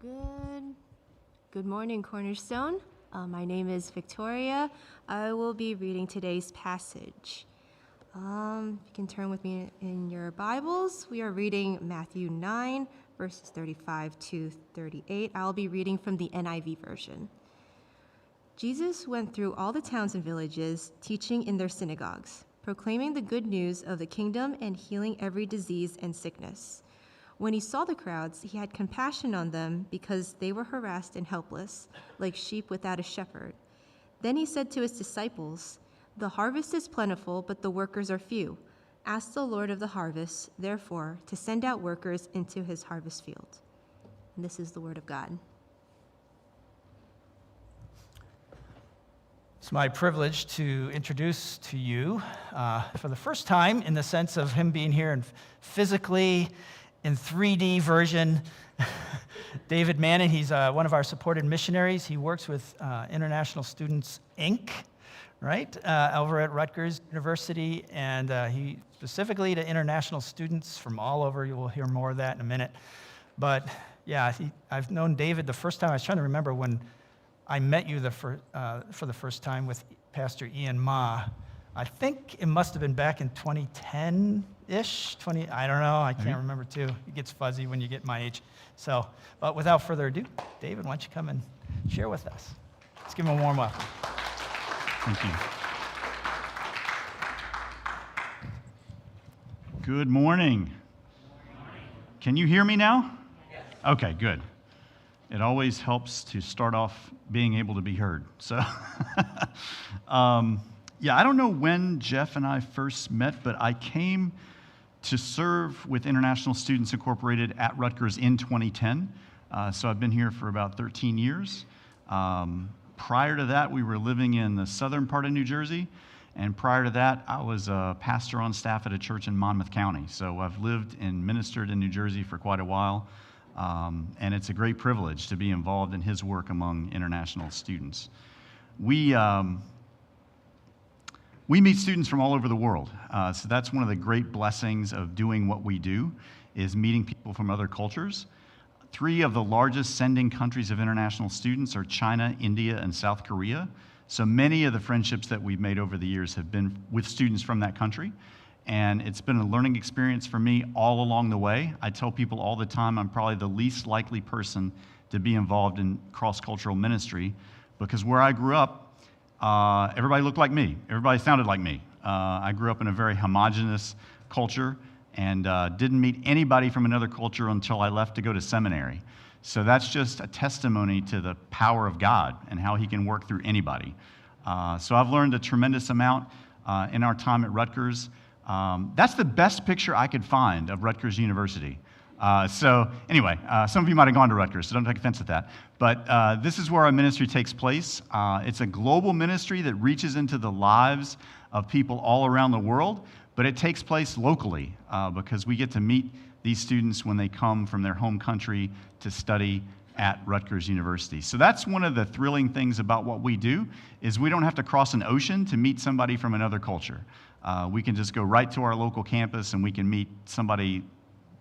Good. Good morning, Cornerstone. Uh, my name is Victoria. I will be reading today's passage. Um, you can turn with me in your Bibles. We are reading Matthew 9, verses 35 to 38. I'll be reading from the NIV version. Jesus went through all the towns and villages, teaching in their synagogues, proclaiming the good news of the kingdom and healing every disease and sickness. When he saw the crowds, he had compassion on them because they were harassed and helpless, like sheep without a shepherd. Then he said to his disciples, The harvest is plentiful, but the workers are few. Ask the Lord of the harvest, therefore, to send out workers into his harvest field. And this is the word of God. It's my privilege to introduce to you, uh, for the first time, in the sense of him being here and physically in 3D version, David Mannon. He's uh, one of our supported missionaries. He works with uh, International Students Inc., right, uh, over at Rutgers University, and uh, he specifically to international students from all over. You will hear more of that in a minute. But yeah, he, I've known David the first time. I was trying to remember when I met you the fir- uh, for the first time with Pastor Ian Ma. I think it must have been back in 2010 ish. 20, I don't know. I can't remember too. It gets fuzzy when you get my age. So, but without further ado, David, why don't you come and share with us? Let's give him a warm welcome. Thank you. Good morning. Can you hear me now? Okay, good. It always helps to start off being able to be heard. So, um, yeah, I don't know when Jeff and I first met, but I came to serve with International Students Incorporated at Rutgers in 2010. Uh, so I've been here for about 13 years. Um, prior to that, we were living in the southern part of New Jersey. And prior to that, I was a pastor on staff at a church in Monmouth County. So I've lived and ministered in New Jersey for quite a while. Um, and it's a great privilege to be involved in his work among international students. We, um, we meet students from all over the world. Uh, so that's one of the great blessings of doing what we do is meeting people from other cultures. Three of the largest sending countries of international students are China, India, and South Korea. So many of the friendships that we've made over the years have been with students from that country. And it's been a learning experience for me all along the way. I tell people all the time I'm probably the least likely person to be involved in cross cultural ministry because where I grew up, uh, everybody looked like me, everybody sounded like me. Uh, I grew up in a very homogenous culture and uh, didn't meet anybody from another culture until I left to go to seminary. So that's just a testimony to the power of God and how He can work through anybody. Uh, so I've learned a tremendous amount uh, in our time at Rutgers. Um, that's the best picture I could find of Rutgers University. Uh, so, anyway, uh, some of you might have gone to Rutgers, so don't take offense at that. But uh, this is where our ministry takes place. Uh, it's a global ministry that reaches into the lives of people all around the world, but it takes place locally uh, because we get to meet these students when they come from their home country to study at Rutgers University. So that's one of the thrilling things about what we do is we don't have to cross an ocean to meet somebody from another culture. Uh, we can just go right to our local campus and we can meet somebody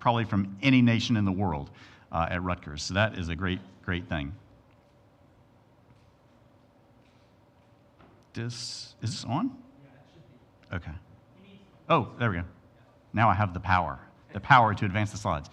probably from any nation in the world uh, at Rutgers. So that is a great, great thing. This, is this on? Okay. Oh, there we go. Now I have the power, the power to advance the slides.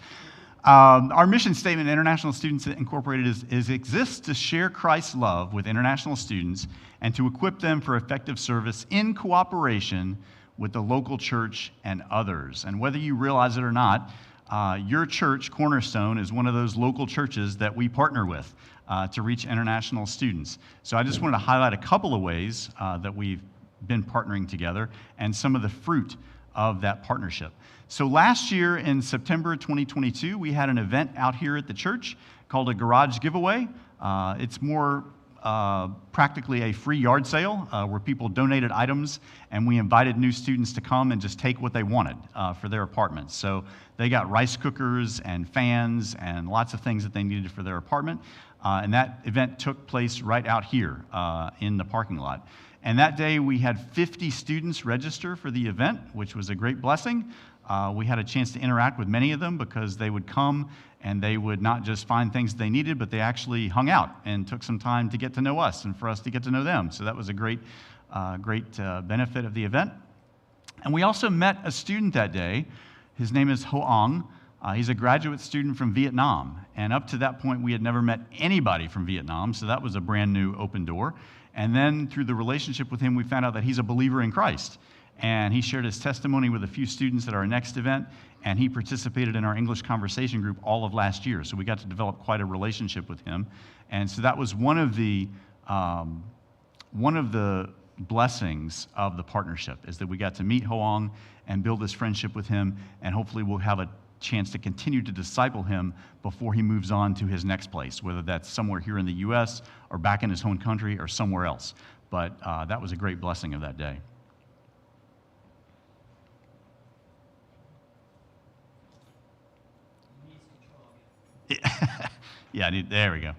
Um, our mission statement, International Students Incorporated, is, is exists to share Christ's love with international students and to equip them for effective service in cooperation with the local church and others. And whether you realize it or not, uh, your church, Cornerstone, is one of those local churches that we partner with uh, to reach international students. So I just wanted to highlight a couple of ways uh, that we've been partnering together and some of the fruit of that partnership. So last year in September 2022, we had an event out here at the church called a garage giveaway. Uh, it's more uh, practically a free yard sale uh, where people donated items and we invited new students to come and just take what they wanted uh, for their apartments. So they got rice cookers and fans and lots of things that they needed for their apartment. Uh, and that event took place right out here uh, in the parking lot. And that day we had 50 students register for the event, which was a great blessing. Uh, we had a chance to interact with many of them because they would come and they would not just find things they needed, but they actually hung out and took some time to get to know us and for us to get to know them. So that was a great, uh, great uh, benefit of the event. And we also met a student that day. His name is Hoang. Uh, he's a graduate student from Vietnam. And up to that point, we had never met anybody from Vietnam, so that was a brand new open door. And then through the relationship with him, we found out that he's a believer in Christ. And he shared his testimony with a few students at our next event, and he participated in our English conversation group all of last year. So we got to develop quite a relationship with him. And so that was one of the, um, one of the blessings of the partnership is that we got to meet Hoang and build this friendship with him, and hopefully we'll have a chance to continue to disciple him before he moves on to his next place, whether that's somewhere here in the U.S. or back in his home country or somewhere else. But uh, that was a great blessing of that day. yeah, there we go.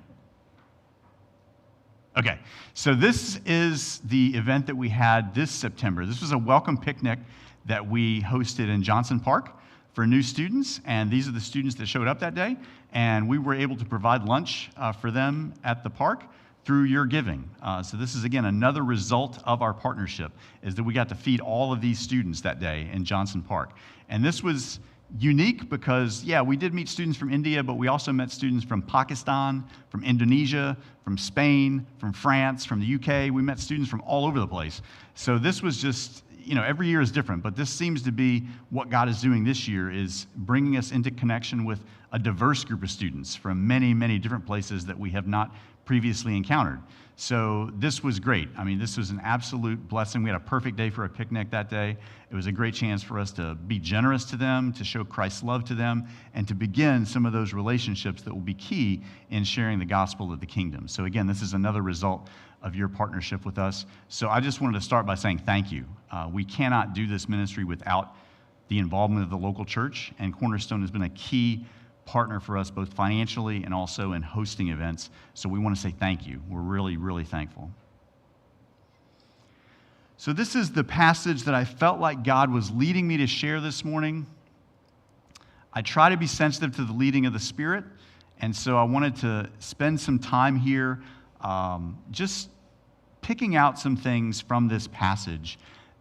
Okay, so this is the event that we had this September. This was a welcome picnic that we hosted in Johnson Park for new students, and these are the students that showed up that day. And we were able to provide lunch uh, for them at the park through your giving. Uh, so this is again another result of our partnership is that we got to feed all of these students that day in Johnson Park. And this was unique because, yeah, we did meet students from India, but we also met students from Pakistan, from Indonesia, from Spain, from France, from the UK. We met students from all over the place. So this was just, you know, every year is different, but this seems to be what God is doing this year is bringing us into connection with a diverse group of students from many, many different places that we have not previously encountered. So this was great. I mean, this was an absolute blessing. We had a perfect day for a picnic that day. It was a great chance for us to be generous to them, to show Christ's love to them, and to begin some of those relationships that will be key in sharing the gospel of the kingdom. So, again, this is another result of your partnership with us. So, I just wanted to start by saying thank you. Uh, we cannot do this ministry without the involvement of the local church, and Cornerstone has been a key partner for us both financially and also in hosting events. So we want to say thank you. We're really, really thankful. So, this is the passage that I felt like God was leading me to share this morning. I try to be sensitive to the leading of the Spirit, and so I wanted to spend some time here um, just picking out some things from this passage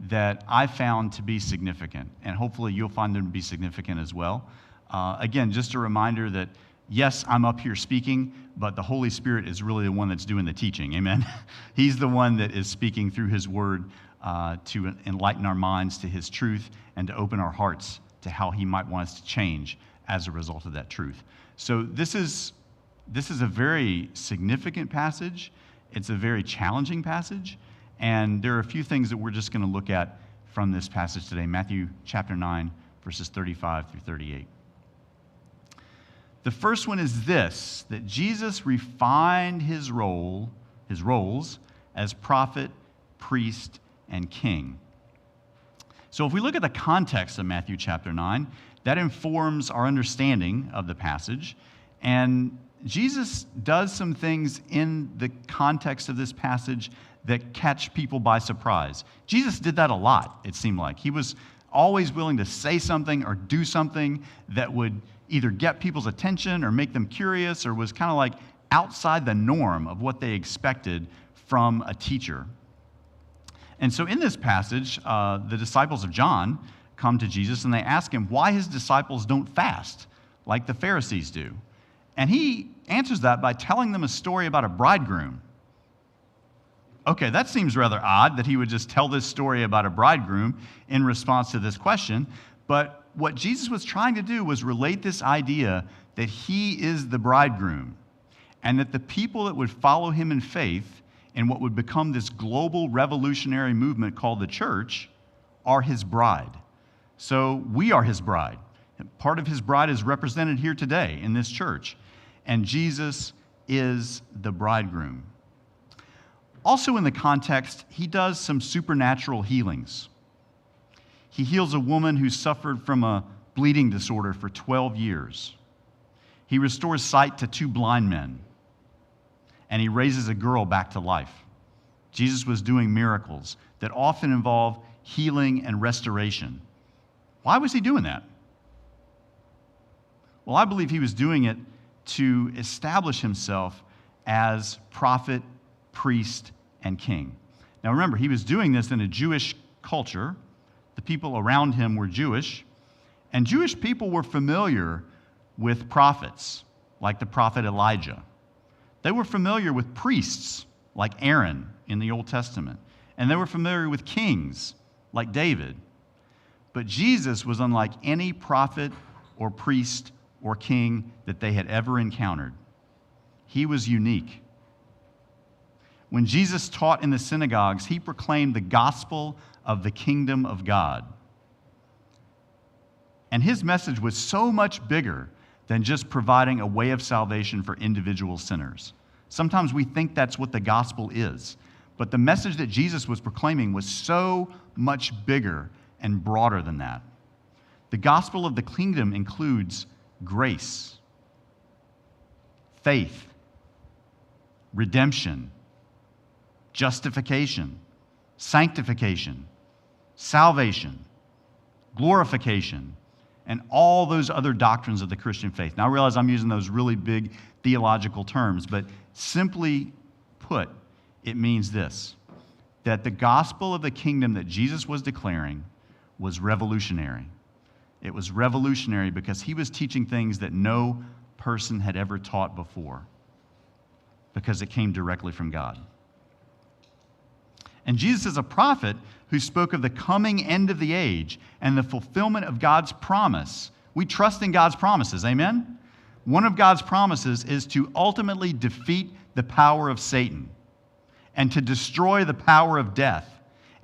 that I found to be significant, and hopefully you'll find them to be significant as well. Uh, again, just a reminder that yes, I'm up here speaking, but the Holy Spirit is really the one that's doing the teaching. Amen. He's the one that is speaking through His Word uh, to enlighten our minds to His truth and to open our hearts to how He might want us to change as a result of that truth. So, this is, this is a very significant passage. It's a very challenging passage. And there are a few things that we're just going to look at from this passage today Matthew chapter 9, verses 35 through 38. The first one is this that Jesus refined his role, his roles as prophet, priest, and king. So if we look at the context of Matthew chapter 9, that informs our understanding of the passage. And Jesus does some things in the context of this passage that catch people by surprise. Jesus did that a lot, it seemed like. He was always willing to say something or do something that would either get people's attention or make them curious or was kind of like outside the norm of what they expected from a teacher. And so in this passage, uh, the disciples of John come to Jesus and they ask him why his disciples don't fast like the Pharisees do. And he answers that by telling them a story about a bridegroom. Okay, that seems rather odd that he would just tell this story about a bridegroom in response to this question, but what Jesus was trying to do was relate this idea that he is the bridegroom and that the people that would follow him in faith in what would become this global revolutionary movement called the church are his bride. So we are his bride. Part of his bride is represented here today in this church, and Jesus is the bridegroom. Also, in the context, he does some supernatural healings. He heals a woman who suffered from a bleeding disorder for 12 years. He restores sight to two blind men. And he raises a girl back to life. Jesus was doing miracles that often involve healing and restoration. Why was he doing that? Well, I believe he was doing it to establish himself as prophet, priest, and king. Now remember, he was doing this in a Jewish culture. The people around him were Jewish, and Jewish people were familiar with prophets, like the prophet Elijah. They were familiar with priests, like Aaron in the Old Testament, and they were familiar with kings, like David. But Jesus was unlike any prophet or priest or king that they had ever encountered. He was unique. When Jesus taught in the synagogues, he proclaimed the gospel of the kingdom of God. And his message was so much bigger than just providing a way of salvation for individual sinners. Sometimes we think that's what the gospel is, but the message that Jesus was proclaiming was so much bigger and broader than that. The gospel of the kingdom includes grace, faith, redemption, justification, sanctification, salvation, glorification, and all those other doctrines of the Christian faith. Now, I realize I'm using those really big theological terms, but simply put, it means this that the gospel of the kingdom that Jesus was declaring was revolutionary. It was revolutionary because he was teaching things that no person had ever taught before, because it came directly from God. And Jesus is a prophet who spoke of the coming end of the age and the fulfillment of God's promise. We trust in God's promises, amen? One of God's promises is to ultimately defeat the power of Satan and to destroy the power of death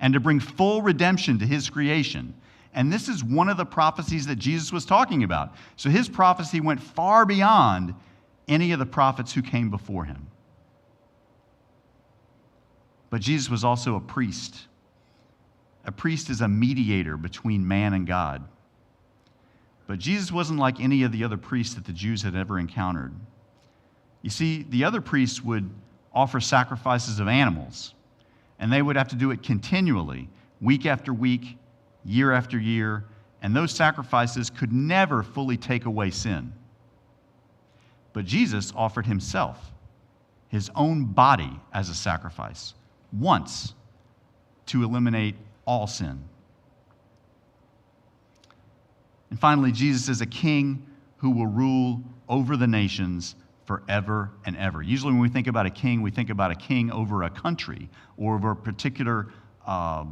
and to bring full redemption to his creation. And this is one of the prophecies that Jesus was talking about. So his prophecy went far beyond any of the prophets who came before him. But Jesus was also a priest. A priest is a mediator between man and God. But Jesus wasn't like any of the other priests that the Jews had ever encountered. You see, the other priests would offer sacrifices of animals, and they would have to do it continually, week after week, year after year, and those sacrifices could never fully take away sin. But Jesus offered himself, his own body, as a sacrifice, once to eliminate all sin. And finally, Jesus is a king who will rule over the nations forever and ever. Usually, when we think about a king, we think about a king over a country or over a particular uh,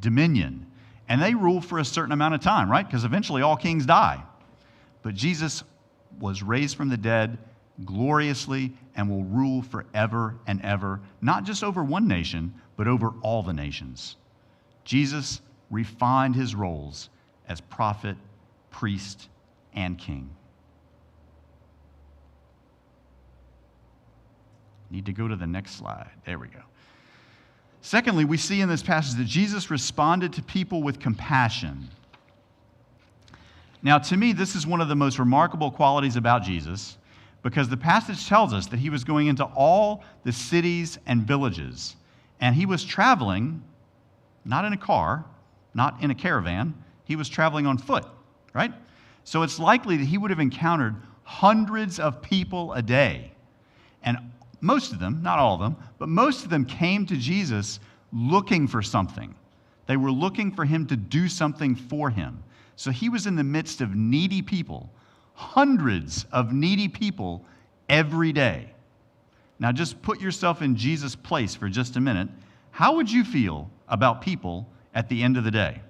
dominion. And they rule for a certain amount of time, right? Because eventually all kings die. But Jesus was raised from the dead gloriously and will rule forever and ever, not just over one nation, but over all the nations. Jesus refined his roles as prophet, priest, and king. Need to go to the next slide. There we go. Secondly, we see in this passage that Jesus responded to people with compassion. Now, to me, this is one of the most remarkable qualities about Jesus because the passage tells us that he was going into all the cities and villages, and he was traveling not in a car, not in a caravan, he was traveling on foot, right? So it's likely that he would have encountered hundreds of people a day. And most of them, not all of them, but most of them came to Jesus looking for something. They were looking for him to do something for him. So he was in the midst of needy people, hundreds of needy people every day. Now, just put yourself in Jesus' place for just a minute. How would you feel about people at the end of the day?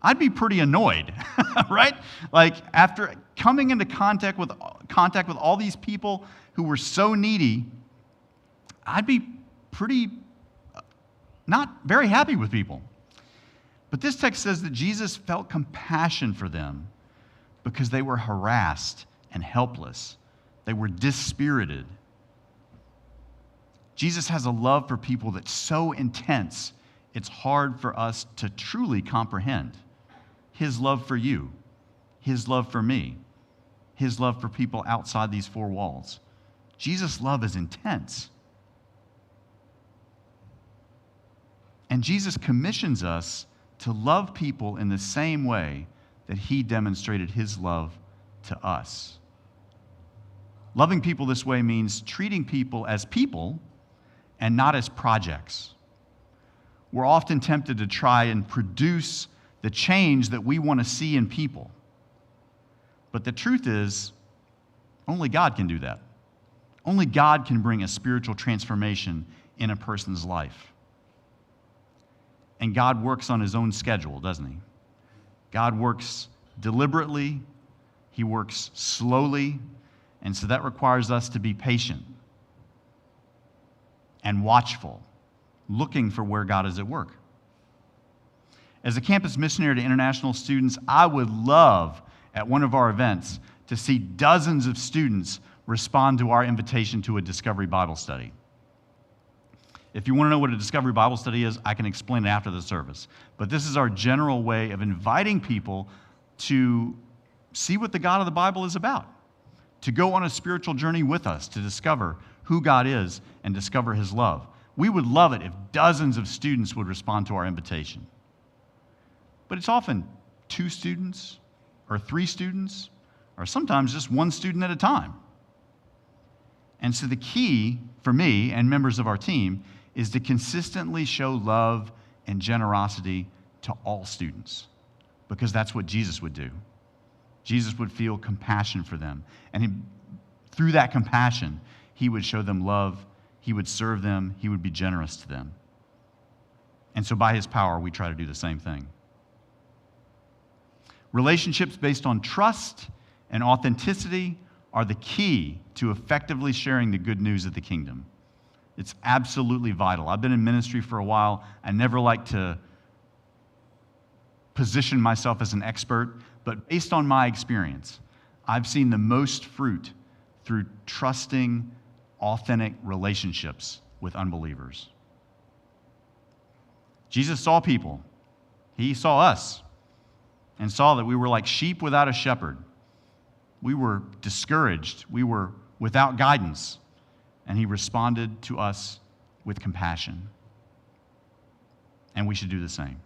I'd be pretty annoyed, right? Like after coming into contact with contact with all these people who were so needy, I'd be pretty uh, not very happy with people. But this text says that Jesus felt compassion for them because they were harassed and helpless. They were dispirited. Jesus has a love for people that's so intense, it's hard for us to truly comprehend his love for you, his love for me, his love for people outside these four walls. Jesus' love is intense. And Jesus commissions us to love people in the same way that he demonstrated his love to us. Loving people this way means treating people as people and not as projects. We're often tempted to try and produce the change that we want to see in people. But the truth is, only God can do that. Only God can bring a spiritual transformation in a person's life. And God works on his own schedule, doesn't he? God works deliberately, he works slowly, and so that requires us to be patient and watchful, looking for where God is at work. As a campus missionary to international students, I would love at one of our events to see dozens of students respond to our invitation to a Discovery Bible study. If you want to know what a Discovery Bible study is, I can explain it after the service. But this is our general way of inviting people to see what the God of the Bible is about, to go on a spiritual journey with us, to discover who God is and discover his love. We would love it if dozens of students would respond to our invitation. But it's often two students or three students or sometimes just one student at a time. And so the key for me and members of our team is to consistently show love and generosity to all students because that's what Jesus would do. Jesus would feel compassion for them. And he, through that compassion, he would show them love, he would serve them, he would be generous to them. And so, by his power, we try to do the same thing. Relationships based on trust and authenticity are the key to effectively sharing the good news of the kingdom. It's absolutely vital. I've been in ministry for a while. I never like to position myself as an expert, but based on my experience, I've seen the most fruit through trusting, authentic relationships with unbelievers. Jesus saw people, He saw us, and saw that we were like sheep without a shepherd. We were discouraged, we were without guidance, and He responded to us with compassion. And we should do the same.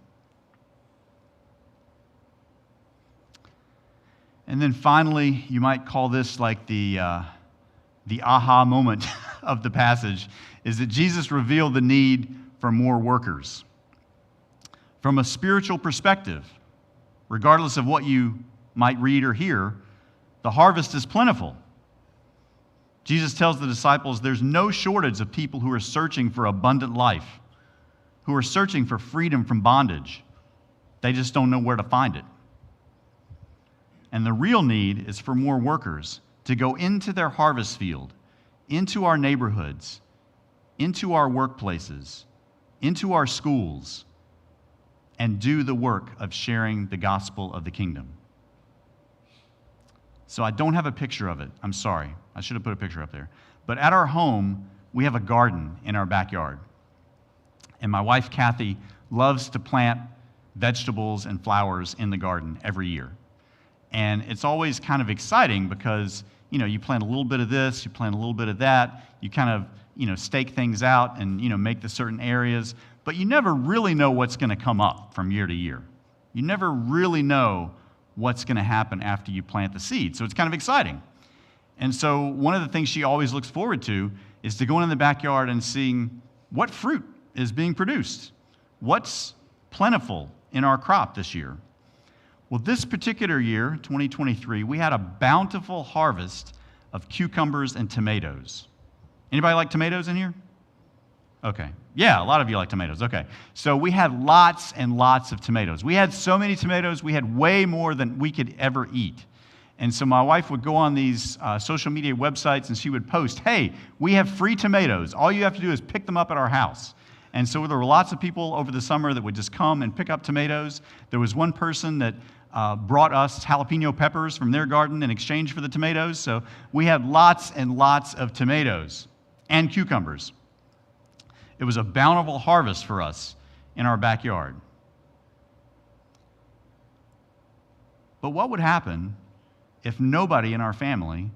And then finally, you might call this like the, uh, the aha moment of the passage, is that Jesus revealed the need for more workers. From a spiritual perspective, regardless of what you might read or hear, the harvest is plentiful. Jesus tells the disciples there's no shortage of people who are searching for abundant life, who are searching for freedom from bondage. They just don't know where to find it. And the real need is for more workers to go into their harvest field, into our neighborhoods, into our workplaces, into our schools, and do the work of sharing the gospel of the kingdom. So I don't have a picture of it. I'm sorry. I should have put a picture up there. But at our home, we have a garden in our backyard. And my wife, Kathy, loves to plant vegetables and flowers in the garden every year. And it's always kind of exciting because, you know, you plant a little bit of this, you plant a little bit of that, you kind of, you know, stake things out and, you know, make the certain areas, but you never really know what's going to come up from year to year. You never really know what's going to happen after you plant the seed. So it's kind of exciting. And so one of the things she always looks forward to is to going in the backyard and seeing what fruit is being produced, what's plentiful in our crop this year. Well, this particular year, 2023, we had a bountiful harvest of cucumbers and tomatoes. Anybody like tomatoes in here? Okay. Yeah, a lot of you like tomatoes. Okay. So we had lots and lots of tomatoes. We had so many tomatoes, we had way more than we could ever eat. And so my wife would go on these uh, social media websites and she would post, hey, we have free tomatoes. All you have to do is pick them up at our house. And so there were lots of people over the summer that would just come and pick up tomatoes. There was one person that uh, brought us jalapeno peppers from their garden in exchange for the tomatoes. So we had lots and lots of tomatoes and cucumbers. It was a bountiful harvest for us in our backyard. But what would happen if nobody in our family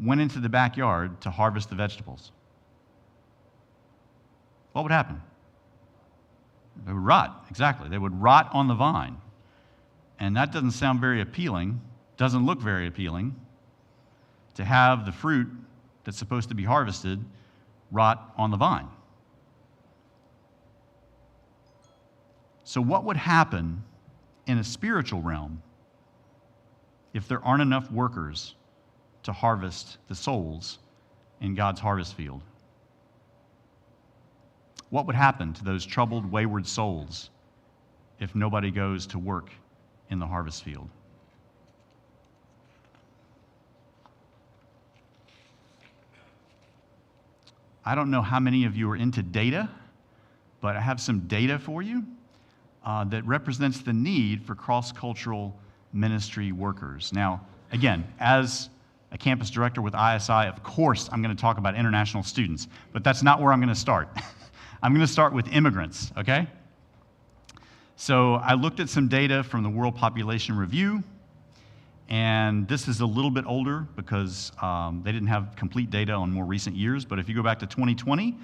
went into the backyard to harvest the vegetables? What would happen? They would rot, exactly. They would rot on the vine. And that doesn't sound very appealing, doesn't look very appealing to have the fruit that's supposed to be harvested rot on the vine. So, what would happen in a spiritual realm if there aren't enough workers to harvest the souls in God's harvest field? What would happen to those troubled, wayward souls if nobody goes to work in the harvest field? I don't know how many of you are into data, but I have some data for you uh, that represents the need for cross cultural ministry workers. Now, again, as a campus director with ISI, of course, I'm going to talk about international students, but that's not where I'm going to start. I'm going to start with immigrants, okay? So I looked at some data from the World Population Review, and this is a little bit older because um, they didn't have complete data on more recent years. But if you go back to 2020,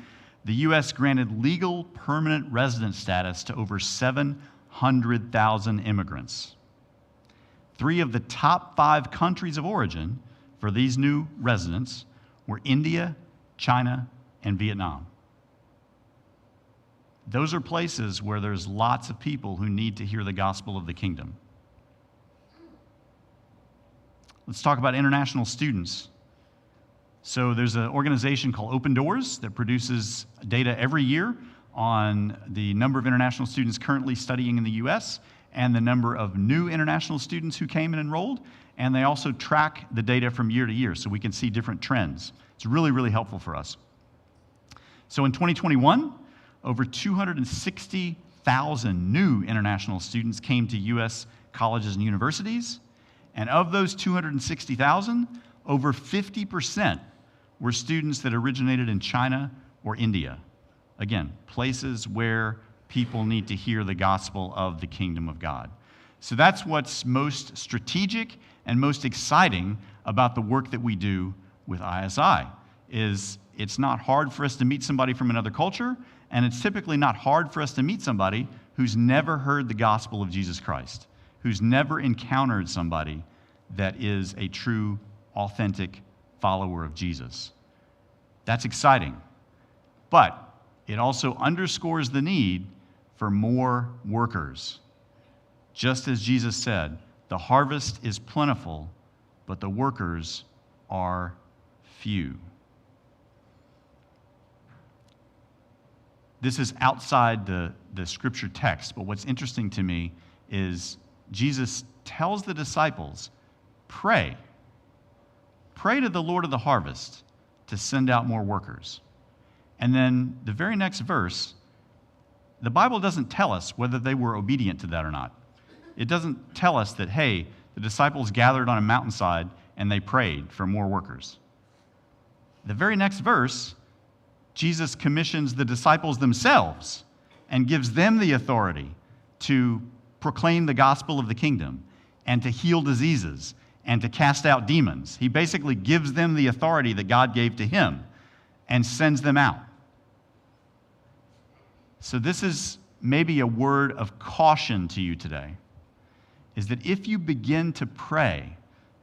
the U.S. granted legal permanent resident status to over 700,000 immigrants. Three of the top five countries of origin for these new residents were India, China, and Vietnam. Those are places where there's lots of people who need to hear the gospel of the kingdom. Let's talk about international students. So, there's an organization called Open Doors that produces data every year on the number of international students currently studying in the US and the number of new international students who came and enrolled. And they also track the data from year to year so we can see different trends. It's really, really helpful for us. So, in 2021, over 260,000 new international students came to US colleges and universities. And of those 260,000, over 50% were students that originated in China or India. Again, places where people need to hear the gospel of the kingdom of God. So that's what's most strategic and most exciting about the work that we do with ISI is it's not hard for us to meet somebody from another culture and it's typically not hard for us to meet somebody who's never heard the gospel of Jesus Christ who's never encountered somebody that is a true, authentic follower of Jesus. That's exciting. But it also underscores the need for more workers. Just as Jesus said, the harvest is plentiful, but the workers are few. This is outside the, the scripture text, but what's interesting to me is Jesus tells the disciples, pray. Pray to the Lord of the harvest to send out more workers. And then the very next verse, the Bible doesn't tell us whether they were obedient to that or not. It doesn't tell us that, hey, the disciples gathered on a mountainside and they prayed for more workers. The very next verse, Jesus commissions the disciples themselves and gives them the authority to proclaim the gospel of the kingdom and to heal diseases and to cast out demons. He basically gives them the authority that God gave to him and sends them out. So, this is maybe a word of caution to you today is that if you begin to pray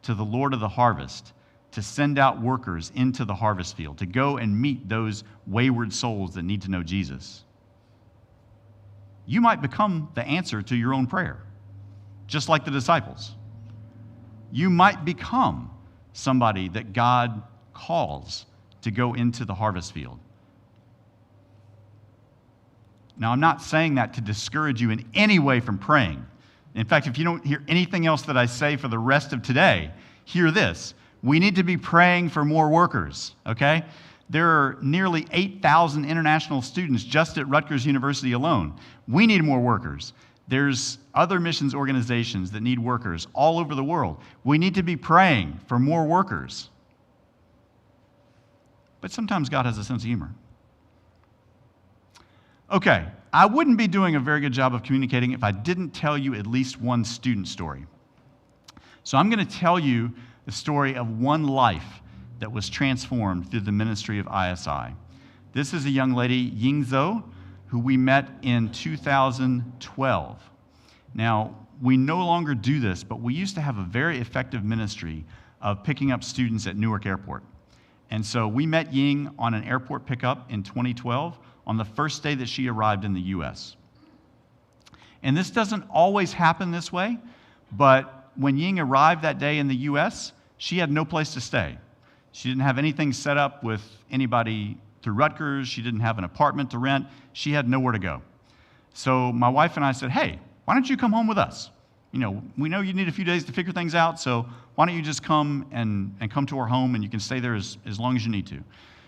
to the Lord of the harvest to send out workers into the harvest field, to go and meet those wayward souls that need to know Jesus, you might become the answer to your own prayer, just like the disciples. You might become somebody that God calls to go into the harvest field. Now, I'm not saying that to discourage you in any way from praying. In fact, if you don't hear anything else that I say for the rest of today, hear this. We need to be praying for more workers, okay? There are nearly 8,000 international students just at Rutgers University alone. We need more workers. There's other missions organizations that need workers all over the world. We need to be praying for more workers. But sometimes God has a sense of humor. Okay, I wouldn't be doing a very good job of communicating if I didn't tell you at least one student story. So I'm going to tell you the story of one life that was transformed through the ministry of ISI. This is a young lady, Ying Zhou, who we met in 2012. Now, we no longer do this, but we used to have a very effective ministry of picking up students at Newark Airport. And so we met Ying on an airport pickup in 2012 on the first day that she arrived in the US. And this doesn't always happen this way, but when Ying arrived that day in the US, she had no place to stay. She didn't have anything set up with anybody through Rutgers. She didn't have an apartment to rent. She had nowhere to go. So my wife and I said, hey, why don't you come home with us? You know, we know you need a few days to figure things out, so why don't you just come and, and come to our home and you can stay there as, as long as you need to.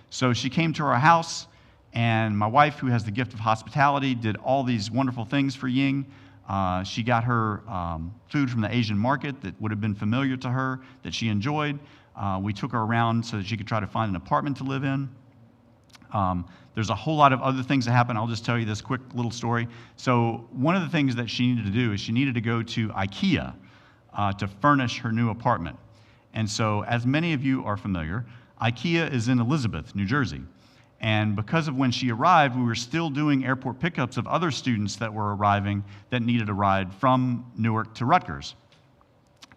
So she came to our house, and my wife, who has the gift of hospitality, did all these wonderful things for Ying. Uh, she got her um, food from the Asian market that would have been familiar to her, that she enjoyed. Uh, we took her around so that she could try to find an apartment to live in. Um, there's a whole lot of other things that happen. I'll just tell you this quick little story. So, one of the things that she needed to do is she needed to go to IKEA uh, to furnish her new apartment. And so, as many of you are familiar, IKEA is in Elizabeth, New Jersey. And because of when she arrived, we were still doing airport pickups of other students that were arriving that needed a ride from Newark to Rutgers.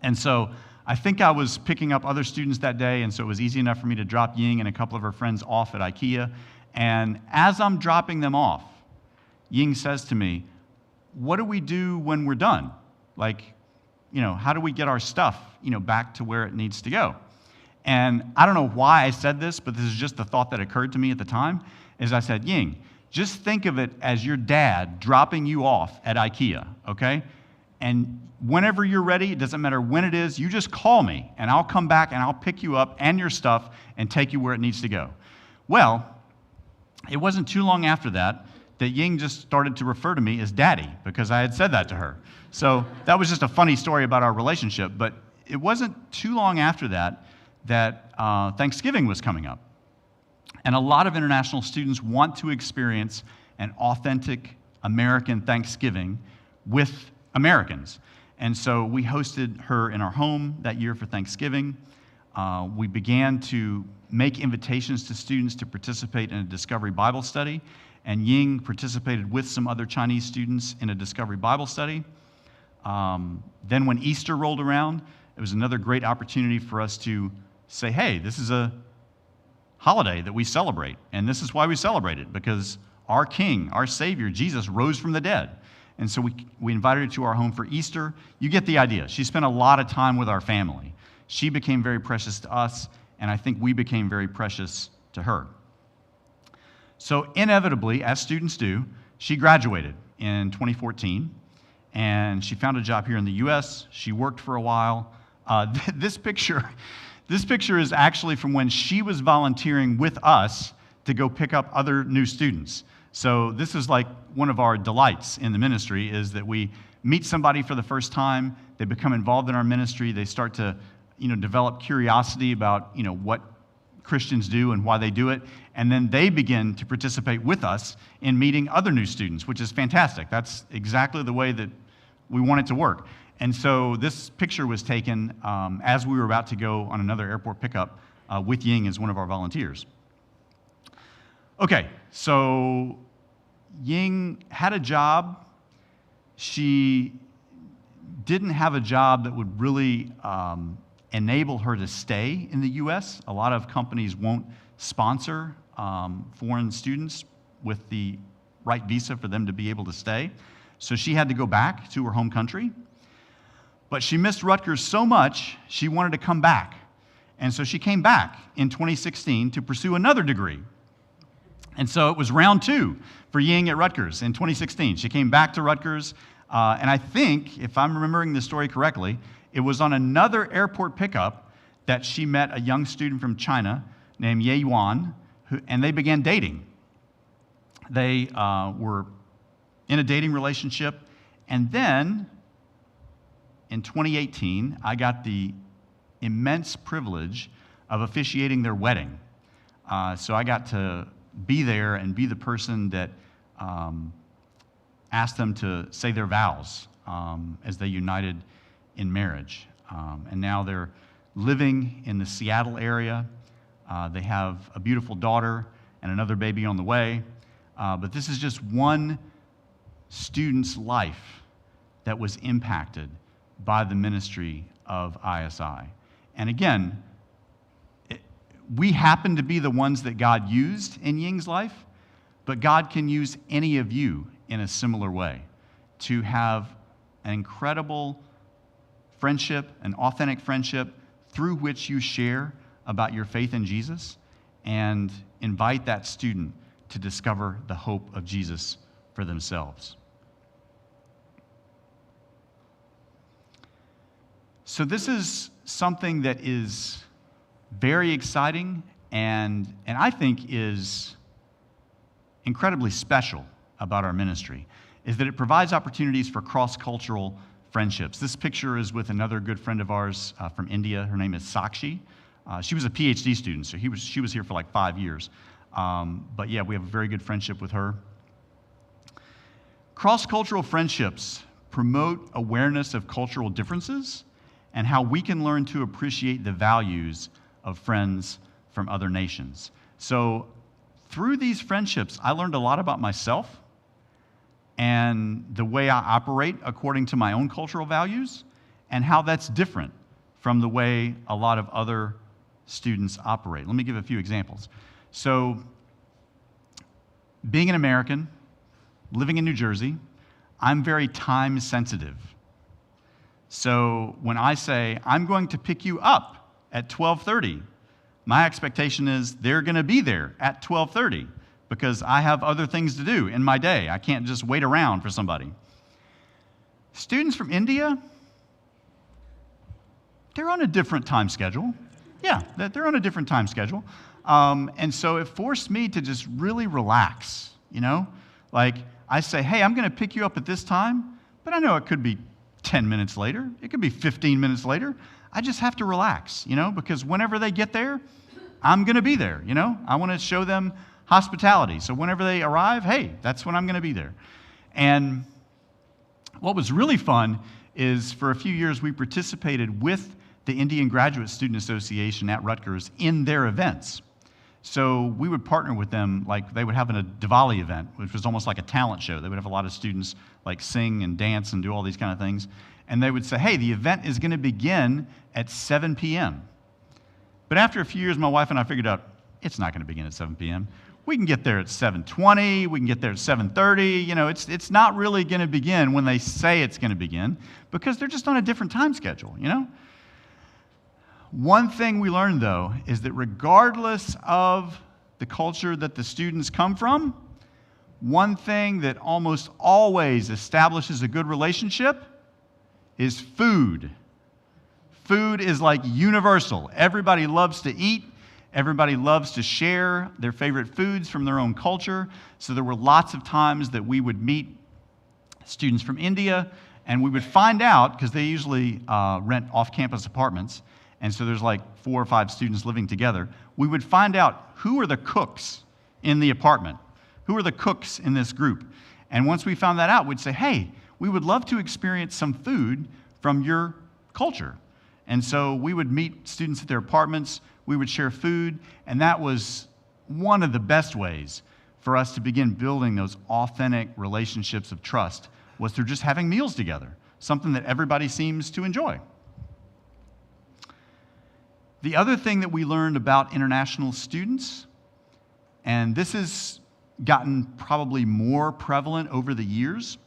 And so I think I was picking up other students that day, and so it was easy enough for me to drop Ying and a couple of her friends off at IKEA. And as I'm dropping them off, Ying says to me, What do we do when we're done? Like, you know, how do we get our stuff, you know, back to where it needs to go? And I don't know why I said this, but this is just the thought that occurred to me at the time. Is I said, Ying, just think of it as your dad dropping you off at IKEA, okay? And whenever you're ready, it doesn't matter when it is, you just call me and I'll come back and I'll pick you up and your stuff and take you where it needs to go. Well, it wasn't too long after that that Ying just started to refer to me as daddy because I had said that to her. So that was just a funny story about our relationship. But it wasn't too long after that that uh, Thanksgiving was coming up. And a lot of international students want to experience an authentic American Thanksgiving with Americans. And so we hosted her in our home that year for Thanksgiving. Uh, we began to make invitations to students to participate in a Discovery Bible study, and Ying participated with some other Chinese students in a Discovery Bible study. Um, then, when Easter rolled around, it was another great opportunity for us to say, hey, this is a holiday that we celebrate, and this is why we celebrate it, because our King, our Savior, Jesus, rose from the dead. And so we, we invited her to our home for Easter. You get the idea. She spent a lot of time with our family. She became very precious to us, and I think we became very precious to her. So, inevitably, as students do, she graduated in 2014, and she found a job here in the US. She worked for a while. Uh, this picture. This picture is actually from when she was volunteering with us to go pick up other new students. So this is like one of our delights in the ministry is that we meet somebody for the first time, they become involved in our ministry, they start to, you know, develop curiosity about, you know, what Christians do and why they do it, and then they begin to participate with us in meeting other new students, which is fantastic. That's exactly the way that we want it to work. And so this picture was taken um, as we were about to go on another airport pickup uh, with Ying as one of our volunteers. Okay, so Ying had a job. She didn't have a job that would really um, enable her to stay in the US. A lot of companies won't sponsor um, foreign students with the right visa for them to be able to stay. So she had to go back to her home country. But she missed Rutgers so much, she wanted to come back. And so she came back in 2016 to pursue another degree and so it was round two for Ying at Rutgers in 2016. She came back to Rutgers, uh, and I think, if I'm remembering the story correctly, it was on another airport pickup that she met a young student from China named Ye Yuan, who, and they began dating. They uh, were in a dating relationship, and then in 2018, I got the immense privilege of officiating their wedding. Uh, so I got to be there and be the person that um, asked them to say their vows um, as they united in marriage. Um, and now they're living in the Seattle area. Uh, they have a beautiful daughter and another baby on the way. Uh, but this is just one student's life that was impacted by the ministry of ISI. And again, we happen to be the ones that God used in Ying's life, but God can use any of you in a similar way to have an incredible friendship, an authentic friendship through which you share about your faith in Jesus and invite that student to discover the hope of Jesus for themselves. So, this is something that is very exciting and, and I think is incredibly special about our ministry is that it provides opportunities for cross-cultural friendships. This picture is with another good friend of ours uh, from India. Her name is Sakshi. Uh, she was a PhD student, so was, she was here for like five years. Um, but yeah, we have a very good friendship with her. Cross cultural friendships promote awareness of cultural differences and how we can learn to appreciate the values of friends from other nations. So, through these friendships, I learned a lot about myself and the way I operate according to my own cultural values, and how that's different from the way a lot of other students operate. Let me give a few examples. So, being an American, living in New Jersey, I'm very time sensitive. So, when I say I'm going to pick you up at 12:30, my expectation is they're going to be there at 12:30 because I have other things to do in my day. I can't just wait around for somebody. Students from India, they're on a different time schedule. Yeah, they're on a different time schedule. Um, and so it forced me to just really relax, you know? Like, I say, hey, I'm going to pick you up at this time, but I know it could be 10 minutes later, it could be 15 minutes later. I just have to relax, you know, because whenever they get there, I'm going to be there, you know? I want to show them hospitality. So whenever they arrive, hey, that's when I'm going to be there. And what was really fun is for a few years we participated with the Indian Graduate Student Association at Rutgers in their events. So we would partner with them, like they would have a Diwali event, which was almost like a talent show. They would have a lot of students like sing and dance and do all these kind of things. And they would say, hey, the event is going to begin at 7 p.m. But after a few years, my wife and I figured out it's not going to begin at 7 p.m. We can get there at 7:20, we can get there at 7:30. You know, it's it's not really going to begin when they say it's going to begin because they're just on a different time schedule, you know? One thing we learned, though, is that regardless of the culture that the students come from, one thing that almost always establishes a good relationship is food. Food is like universal. Everybody loves to eat, everybody loves to share their favorite foods from their own culture. So there were lots of times that we would meet students from India and we would find out, because they usually uh, rent off campus apartments, and so there's like four or five students living together, we would find out who are the cooks in the apartment, who are the cooks in this group. And once we found that out, we'd say, hey, we would love to experience some food from your culture. And so we would meet students at their apartments, we would share food, and that was one of the best ways for us to begin building those authentic relationships of trust was through just having meals together, something that everybody seems to enjoy. The other thing that we learned about international students, and this has gotten probably more prevalent over the years,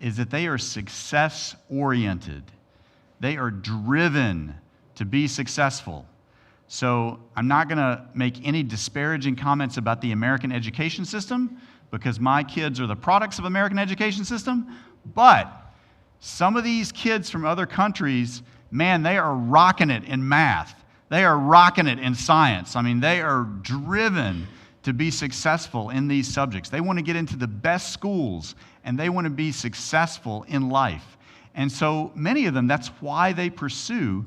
is that they are success oriented. They are driven to be successful. So I'm not going to make any disparaging comments about the American education system because my kids are the products of American education system, but some of these kids from other countries, man, they are rocking it in math. They are rocking it in science. I mean, they are driven to be successful in these subjects. They want to get into the best schools and they want to be successful in life. And so many of them, that's why they pursue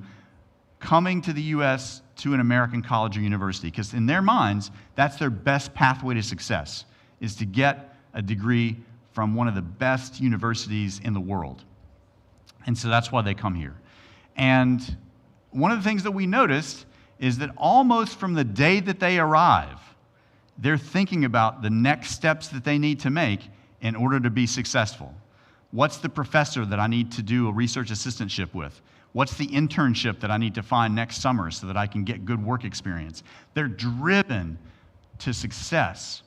coming to the U.S. to an American college or university, because in their minds, that's their best pathway to success, is to get a degree from one of the best universities in the world. And so that's why they come here. And one of the things that we noticed is that almost from the day that they arrive, they're thinking about the next steps that they need to make in order to be successful. What's the professor that I need to do a research assistantship with? What's the internship that I need to find next summer so that I can get good work experience? They're driven to success.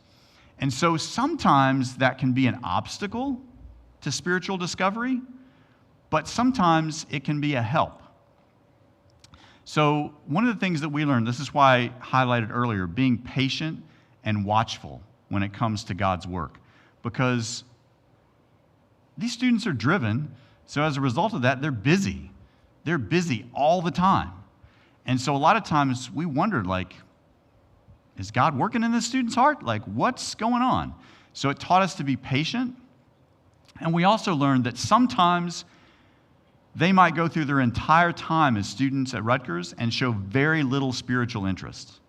And so sometimes that can be an obstacle to spiritual discovery, but sometimes it can be a help. So, one of the things that we learned, this is why I highlighted earlier, being patient and watchful when it comes to God's work. Because these students are driven, so as a result of that, they're busy. They're busy all the time. And so, a lot of times we wondered, like, is God working in this student's heart? Like, what's going on? So, it taught us to be patient. And we also learned that sometimes they might go through their entire time as students at Rutgers and show very little spiritual interest.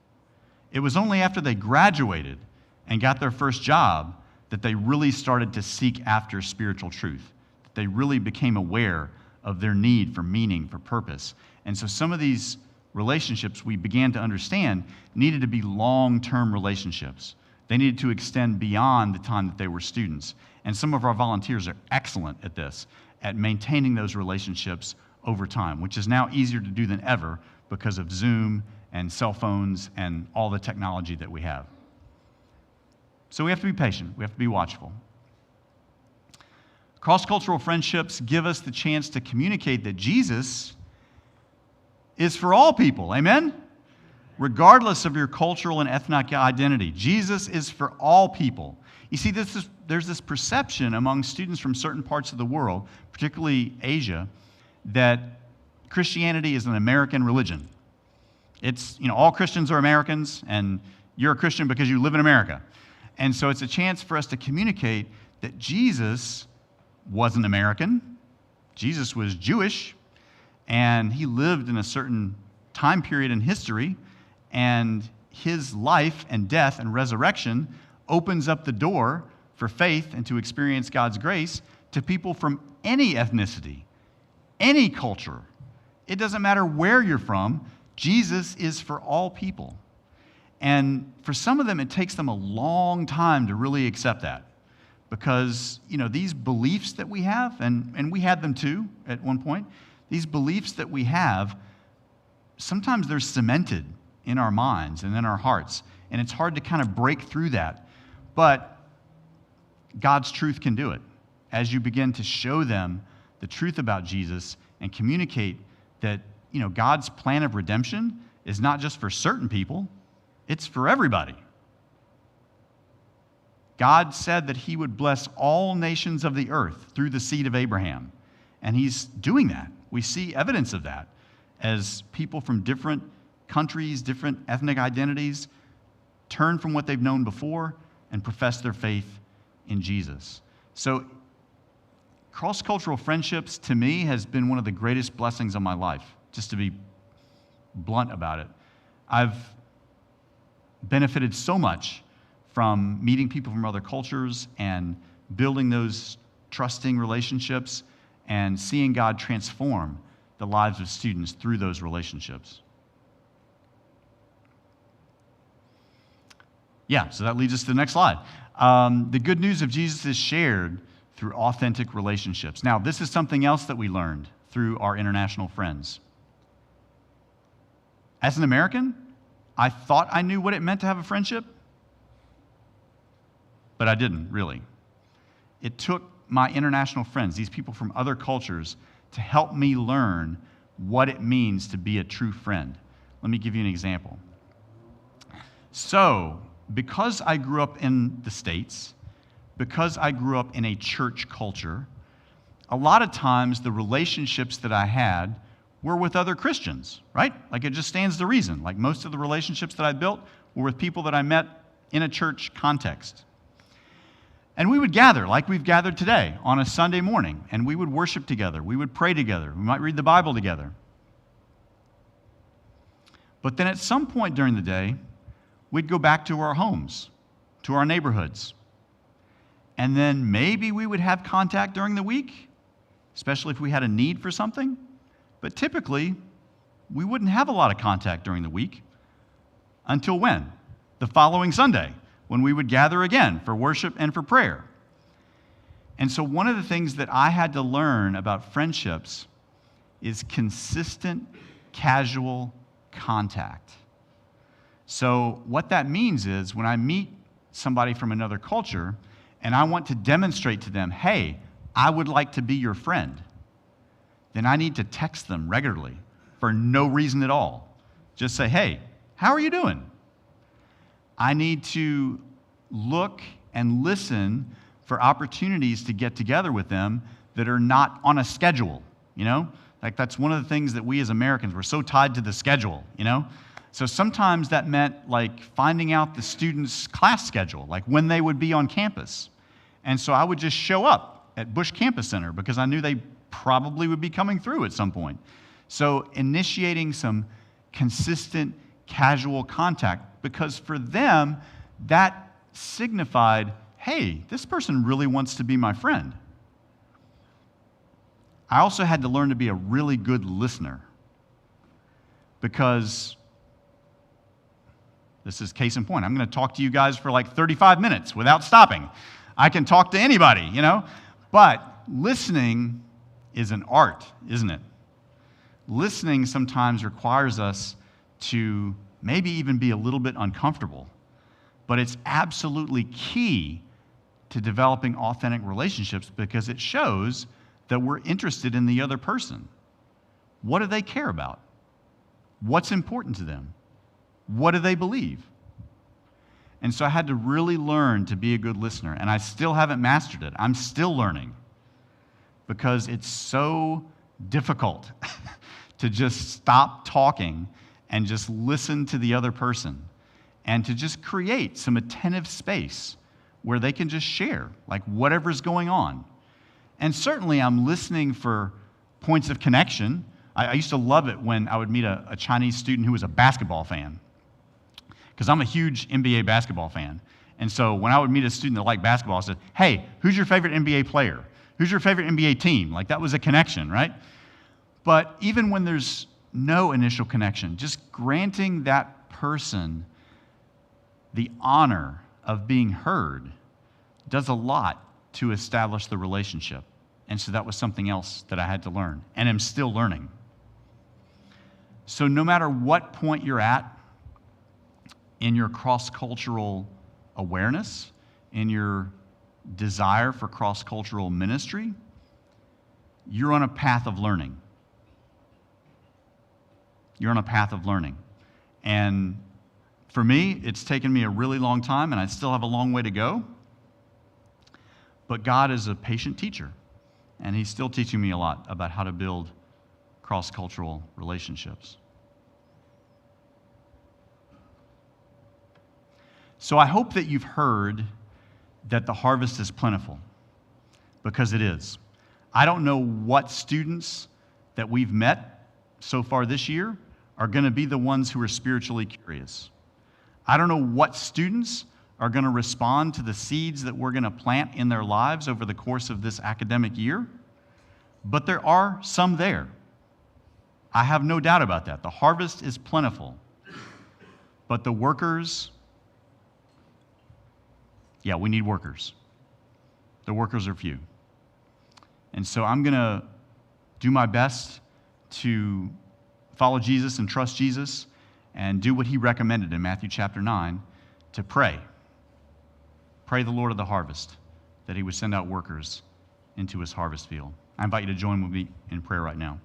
It was only after they graduated and got their first job that they really started to seek after spiritual truth, that they really became aware of their need for meaning, for purpose. And so some of these relationships we began to understand needed to be long term relationships. They needed to extend beyond the time that they were students. And some of our volunteers are excellent at this at maintaining those relationships over time, which is now easier to do than ever because of Zoom and cell phones and all the technology that we have. So we have to be patient, we have to be watchful. Cross cultural friendships give us the chance to communicate that Jesus is for all people. Amen? Regardless of your cultural and ethnic identity, Jesus is for all people. You see, this is, there's this perception among students from certain parts of the world, particularly Asia, that Christianity is an American religion. It's, you know, all Christians are Americans, and you're a Christian because you live in America. And so it's a chance for us to communicate that Jesus wasn't American, Jesus was Jewish, and he lived in a certain time period in history, and his life and death and resurrection opens up the door for faith and to experience God's grace to people from any ethnicity, any culture. It doesn't matter where you're from, Jesus is for all people. And for some of them, it takes them a long time to really accept that because, you know, these beliefs that we have, and, and we had them too at one point, these beliefs that we have, sometimes they're cemented in our minds and in our hearts. And it's hard to kind of break through that but God's truth can do it. As you begin to show them the truth about Jesus and communicate that, you know, God's plan of redemption is not just for certain people, it's for everybody. God said that he would bless all nations of the earth through the seed of Abraham. And he's doing that. We see evidence of that as people from different countries, different ethnic identities turn from what they've known before and profess their faith in Jesus. So, cross cultural friendships to me has been one of the greatest blessings of my life, just to be blunt about it. I've benefited so much from meeting people from other cultures and building those trusting relationships and seeing God transform the lives of students through those relationships. Yeah, so that leads us to the next slide. Um, the good news of Jesus is shared through authentic relationships. Now, this is something else that we learned through our international friends. As an American, I thought I knew what it meant to have a friendship, but I didn't really. It took my international friends, these people from other cultures, to help me learn what it means to be a true friend. Let me give you an example. So, because I grew up in the States, because I grew up in a church culture, a lot of times the relationships that I had were with other Christians, right? Like it just stands to reason. Like most of the relationships that I built were with people that I met in a church context. And we would gather like we've gathered today on a Sunday morning, and we would worship together. We would pray together. We might read the Bible together. But then at some point during the day, we'd go back to our homes, to our neighborhoods. And then maybe we would have contact during the week, especially if we had a need for something. But typically, we wouldn't have a lot of contact during the week until when? The following Sunday, when we would gather again for worship and for prayer. And so, one of the things that I had to learn about friendships is consistent, casual contact. So, what that means is when I meet somebody from another culture and I want to demonstrate to them, hey, I would like to be your friend, then I need to text them regularly for no reason at all. Just say, hey, how are you doing? I need to look and listen for opportunities to get together with them that are not on a schedule, you know? Like that's one of the things that we as Americans, we're so tied to the schedule, you know? So sometimes that meant like finding out the students' class schedule, like when they would be on campus. And so I would just show up at Busch Campus Center because I knew they probably would be coming through at some point. So initiating some consistent, casual contact because for them, that signified hey, this person really wants to be my friend. I also had to learn to be a really good listener because this is case in point. I'm going to talk to you guys for like 35 minutes without stopping. I can talk to anybody, you know? But listening is an art, isn't it? Listening sometimes requires us to maybe even be a little bit uncomfortable, but it's absolutely key to developing authentic relationships because it shows that we're interested in the other person. What do they care about? What's important to them? What do they believe? And so I had to really learn to be a good listener, and I still haven't mastered it. I'm still learning because it's so difficult to just stop talking and just listen to the other person and to just create some attentive space where they can just share, like whatever's going on. And certainly, I'm listening for points of connection. I, I used to love it when I would meet a, a Chinese student who was a basketball fan, because I'm a huge NBA basketball fan. And so when I would meet a student that liked basketball, I said, Hey, who's your favorite NBA player? Who's your favorite NBA team? Like that was a connection, right? But even when there's no initial connection, just granting that person the honor of being heard does a lot to establish the relationship. And so that was something else that I had to learn and am still learning. So, no matter what point you're at in your cross cultural awareness, in your desire for cross cultural ministry, you're on a path of learning. You're on a path of learning. And for me, it's taken me a really long time, and I still have a long way to go. But God is a patient teacher, and He's still teaching me a lot about how to build cross cultural relationships. So I hope that you've heard that the harvest is plentiful, because it is. I don't know what students that we've met so far this year are going to be the ones who are spiritually curious. I don't know what students are going to respond to the seeds that we're going to plant in their lives over the course of this academic year, but there are some there. I have no doubt about that. The harvest is plentiful, but the workers, yeah, we need workers. The workers are few. And so I'm going to do my best to follow Jesus and trust Jesus and do what he recommended in Matthew chapter 9 to pray. Pray the Lord of the harvest that he would send out workers into his harvest field. I invite you to join with me in prayer right now.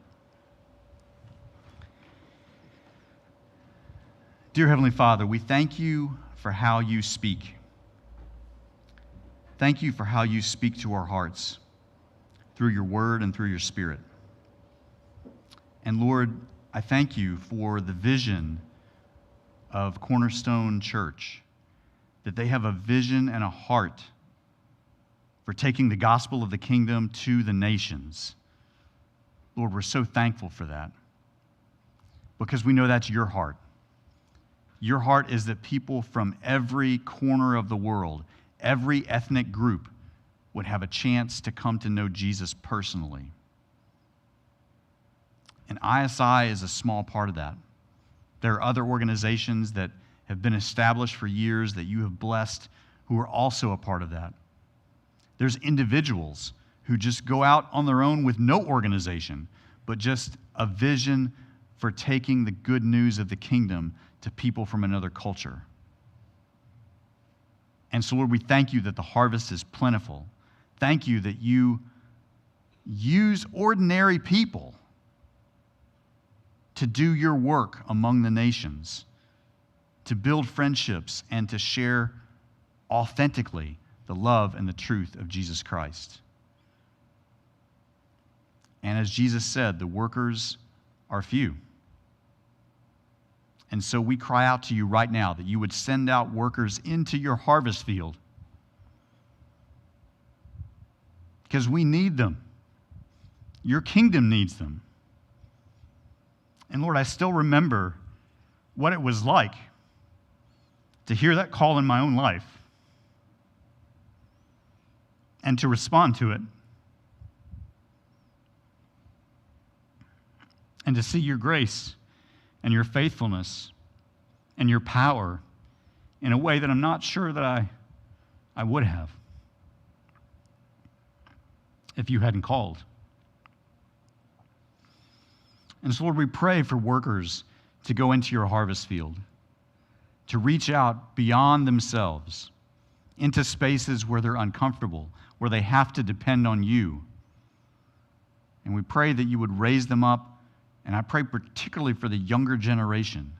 Dear Heavenly Father, we thank you for how you speak. Thank you for how you speak to our hearts through your word and through your spirit. And Lord, I thank you for the vision of Cornerstone Church that they have a vision and a heart for taking the gospel of the kingdom to the nations. Lord, we're so thankful for that because we know that's your heart. Your heart is that people from every corner of the world, every ethnic group, would have a chance to come to know Jesus personally. And ISI is a small part of that. There are other organizations that have been established for years that you have blessed who are also a part of that. There's individuals who just go out on their own with no organization, but just a vision for taking the good news of the kingdom to people from another culture. And so, Lord, we thank you that the harvest is plentiful. Thank you that you use ordinary people to do your work among the nations, to build friendships, and to share authentically the love and the truth of Jesus Christ. And as Jesus said, the workers are few. And so we cry out to you right now that you would send out workers into your harvest field because we need them. Your kingdom needs them. And Lord, I still remember what it was like to hear that call in my own life and to respond to it. And to see your grace and your faithfulness and your power in a way that I'm not sure that I, I would have if you hadn't called. And so, Lord, we pray for workers to go into your harvest field, to reach out beyond themselves into spaces where they're uncomfortable, where they have to depend on you. And we pray that you would raise them up and I pray particularly for the younger generation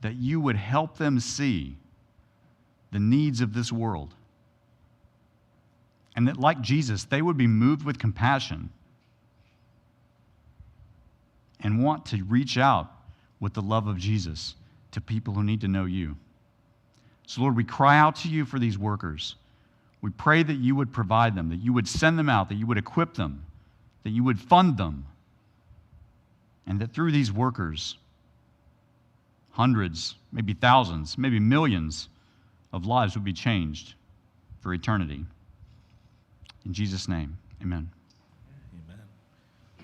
that you would help them see the needs of this world. And that, like Jesus, they would be moved with compassion and want to reach out with the love of Jesus to people who need to know you. So, Lord, we cry out to you for these workers. We pray that you would provide them, that you would send them out, that you would equip them, that you would fund them and that through these workers, hundreds, maybe thousands, maybe millions of lives would be changed for eternity. In Jesus' name, amen.